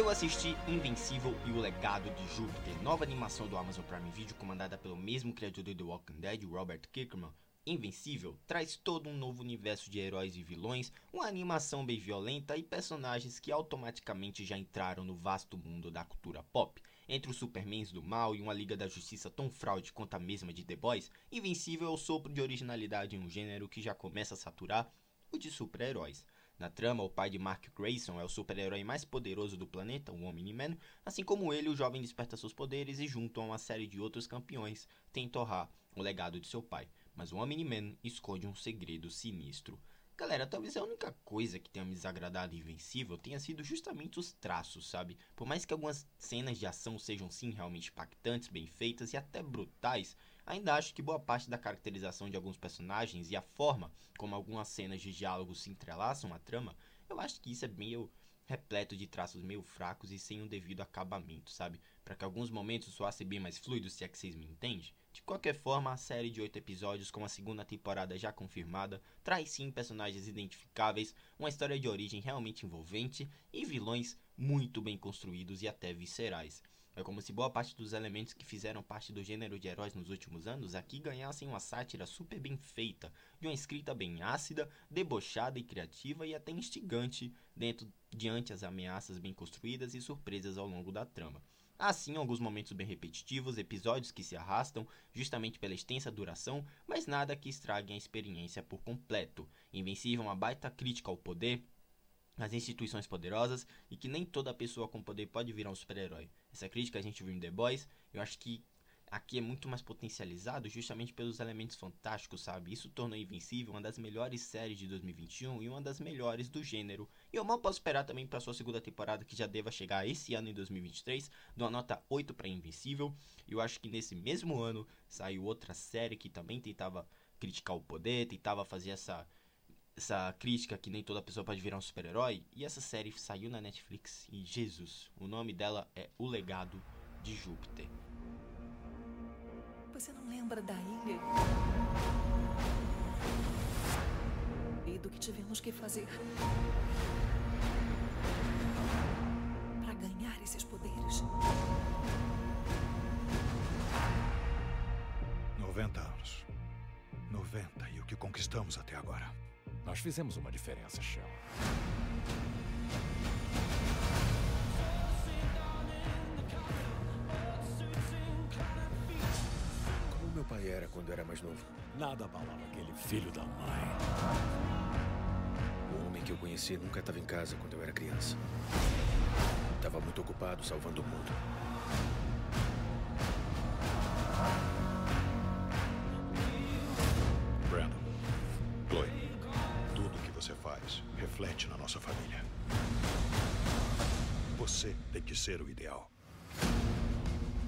Eu assisti Invencível e o Legado de Júpiter, nova animação do Amazon Prime Video comandada pelo mesmo criador de The Walking Dead, Robert Kirkman. Invencível traz todo um novo universo de heróis e vilões, uma animação bem violenta e personagens que automaticamente já entraram no vasto mundo da cultura pop. Entre os Supermans do mal e uma Liga da Justiça tão fraude quanto a mesma de The Boys, Invencível é o sopro de originalidade em um gênero que já começa a saturar o de super-heróis. Na trama, o pai de Mark Grayson é o super-herói mais poderoso do planeta, o Omni-Man, assim como ele, o jovem desperta seus poderes e, junto a uma série de outros campeões, tenta honrar o legado de seu pai. Mas o Omni-Man esconde um segredo sinistro. Galera, talvez a única coisa que tenha me desagradado Invencível tenha sido justamente os traços, sabe? Por mais que algumas cenas de ação sejam sim realmente impactantes, bem feitas e até brutais, ainda acho que boa parte da caracterização de alguns personagens e a forma como algumas cenas de diálogo se entrelaçam à trama, eu acho que isso é meio repleto de traços meio fracos e sem um devido acabamento, sabe? Para que alguns momentos soasse bem mais fluido, se é que vocês me entendem. De qualquer forma, a série de oito episódios, com a segunda temporada já confirmada, traz sim personagens identificáveis, uma história de origem realmente envolvente e vilões muito bem construídos e até viscerais. É como se boa parte dos elementos que fizeram parte do gênero de heróis nos últimos anos aqui ganhassem uma sátira super bem feita, de uma escrita bem ácida, debochada e criativa e até instigante dentro diante as ameaças bem construídas e surpresas ao longo da trama. Assim, alguns momentos bem repetitivos, episódios que se arrastam justamente pela extensa duração, mas nada que estraguem a experiência por completo. Invencível uma baita crítica ao poder, as instituições poderosas e que nem toda pessoa com poder pode virar um super-herói. Essa crítica a gente viu em The Boys, eu acho que aqui é muito mais potencializado justamente pelos elementos fantásticos, sabe? Isso tornou Invencível uma das melhores séries de 2021 e uma das melhores do gênero. E eu mal posso esperar também para sua segunda temporada que já deva chegar esse ano em 2023, de uma nota 8 para Invencível. Eu acho que nesse mesmo ano saiu outra série que também tentava criticar o poder, tentava fazer essa essa crítica que nem toda pessoa pode virar um super-herói. E essa série saiu na Netflix e Jesus, o nome dela é O Legado de Júpiter. Você não lembra da ilha? E do que tivemos que fazer para ganhar esses poderes? 90 anos. 90 e o que conquistamos até agora. Nós fizemos uma diferença, Shell. Como meu pai era quando era mais novo. Nada abalava aquele filho da mãe. O homem que eu conheci nunca estava em casa quando eu era criança. Estava muito ocupado salvando o mundo. Reflete na nossa família. Você tem que ser o ideal.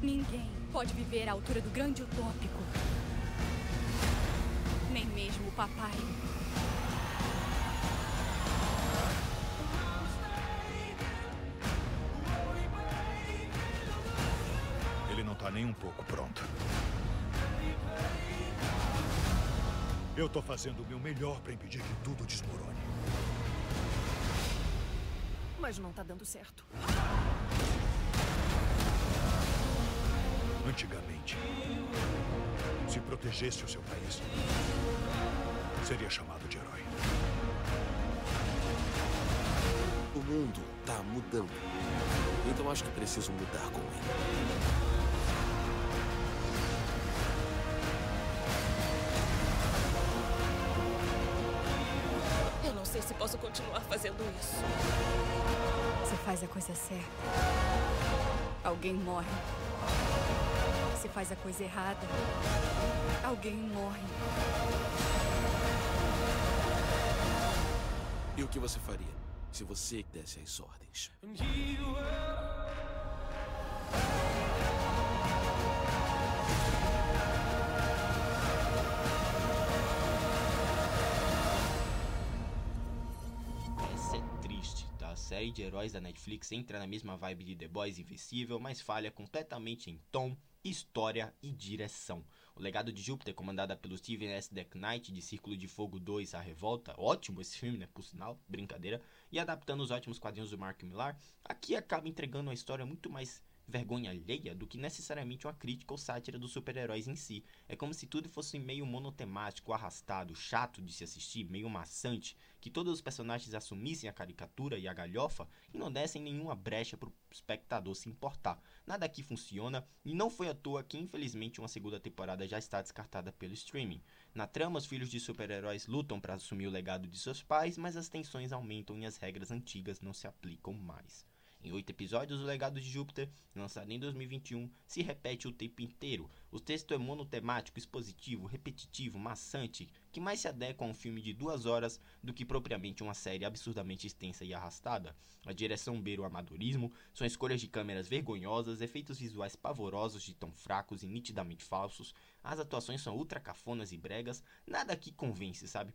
Ninguém pode viver à altura do grande utópico. Nem mesmo o papai. Ele não tá nem um pouco pronto. Eu tô fazendo o meu melhor para impedir que tudo desmorone. Mas não tá dando certo. Antigamente, se protegesse o seu país, seria chamado de herói. O mundo tá mudando. Então acho que preciso mudar com ele. Se posso continuar fazendo isso. Você faz a coisa certa. Alguém morre. Você faz a coisa errada. Alguém morre. E o que você faria se você desse as ordens? A série de heróis da Netflix entra na mesma vibe de The Boys Invencível, mas falha completamente em tom, história e direção. O Legado de Júpiter, comandada pelo Steven S. Deck Knight, de Círculo de Fogo 2, A Revolta, ótimo esse filme, né, por sinal, brincadeira, e adaptando os ótimos quadrinhos do Mark Millar, aqui acaba entregando uma história muito mais vergonha alheia do que necessariamente uma crítica ou sátira dos super-heróis em si. É como se tudo fosse meio monotemático, arrastado, chato de se assistir, meio maçante, que todos os personagens assumissem a caricatura e a galhofa e não dessem nenhuma brecha para o espectador se importar. Nada aqui funciona e não foi à toa que infelizmente uma segunda temporada já está descartada pelo streaming. Na trama, os filhos de super-heróis lutam para assumir o legado de seus pais, mas as tensões aumentam e as regras antigas não se aplicam mais. Em oito episódios, o Legado de Júpiter, lançado em 2021, se repete o tempo inteiro. O texto é monotemático, expositivo, repetitivo, maçante, que mais se adequa a um filme de duas horas do que propriamente uma série absurdamente extensa e arrastada. A direção beira o amadorismo, são escolhas de câmeras vergonhosas, efeitos visuais pavorosos de tão fracos e nitidamente falsos, as atuações são ultra cafonas e bregas, nada aqui convence, sabe?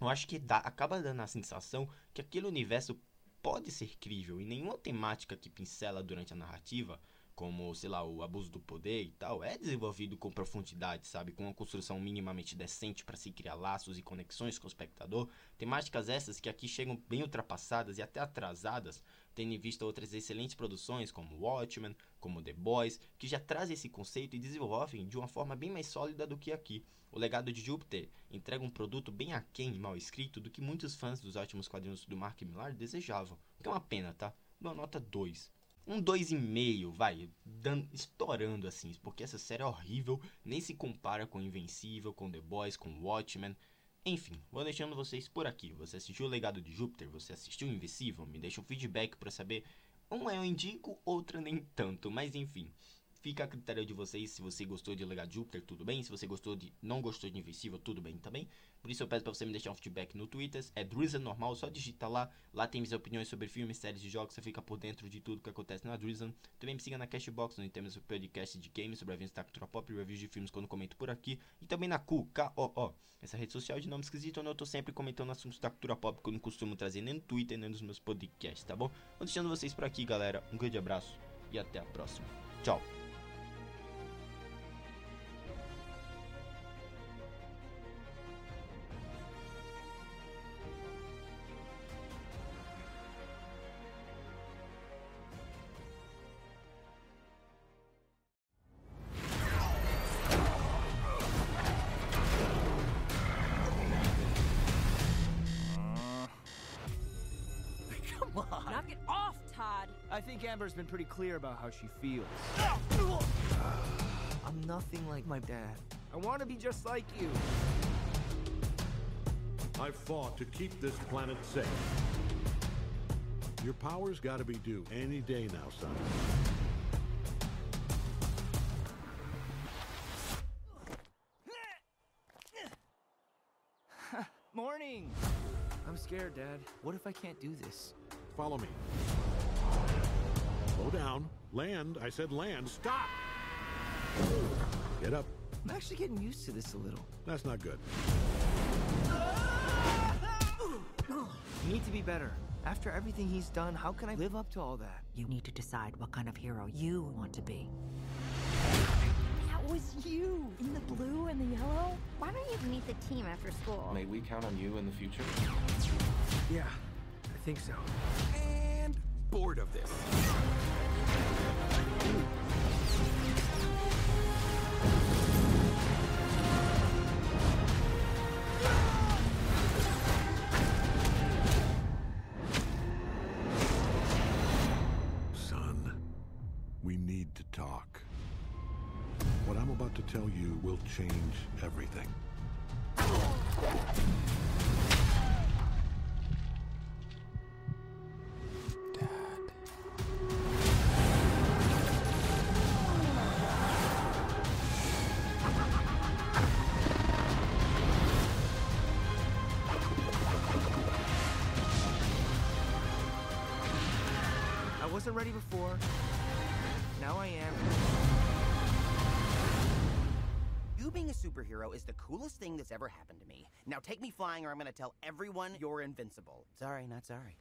Eu acho que dá, acaba dando a sensação que aquele universo pode ser crível e nenhuma temática que pincela durante a narrativa, como, sei lá, o abuso do poder e tal, é desenvolvido com profundidade, sabe? Com uma construção minimamente decente para se criar laços e conexões com o espectador. Temáticas essas que aqui chegam bem ultrapassadas e até atrasadas, tendo em vista outras excelentes produções como Watchmen, como The Boys, que já trazem esse conceito e desenvolvem de uma forma bem mais sólida do que aqui. O legado de Júpiter entrega um produto bem aquém e mal escrito do que muitos fãs dos ótimos quadrinhos do Mark Millar desejavam. Que é uma pena, tá? Uma nota 2. Um 2,5, vai, dando, estourando assim, porque essa série é horrível, nem se compara com Invencível, com The Boys, com Watchmen. Enfim, vou deixando vocês por aqui. Você assistiu o Legado de Júpiter? Você assistiu Invencível? Me deixa um feedback para saber. Uma eu indico, outra nem tanto, mas enfim. Fica a critério de vocês se você gostou de Legado Júpiter, tudo bem. Se você gostou de não gostou de Invencível, tudo bem também. Por isso eu peço para você me deixar um feedback no Twitter. É Drizzle normal, só digita lá. Lá tem minhas opiniões sobre filmes, séries e jogos. Você fica por dentro de tudo que acontece na Drizzle. Também me siga na Cashbox, onde temos o podcast de games sobre vida da cultura pop reviews de filmes quando comento por aqui. E também na Q, K-O-O. Essa rede social de nome esquisito, onde eu tô sempre comentando assuntos da cultura pop que eu não costumo trazer nem no Twitter nem nos meus podcasts, tá bom? Vou deixando vocês por aqui, galera. Um grande abraço e até a próxima. Tchau. I think Amber's been pretty clear about how she feels. I'm nothing like my dad. I want to be just like you. I've fought to keep this planet safe. Your power's gotta be due any day now, son. Morning. I'm scared, Dad. What if I can't do this? Follow me. Slow down. Land. I said land. Stop! Get up. I'm actually getting used to this a little. That's not good. You need to be better. After everything he's done, how can I live up to all that? You need to decide what kind of hero you want to be. That was you in the blue and the yellow. Why don't you meet the team after school? May we count on you in the future? Yeah, I think so. And bored of this. Son, we need to talk. What I'm about to tell you will change everything. I wasn't ready before. Now I am. You being a superhero is the coolest thing that's ever happened to me. Now take me flying or I'm gonna tell everyone you're invincible. Sorry, not sorry.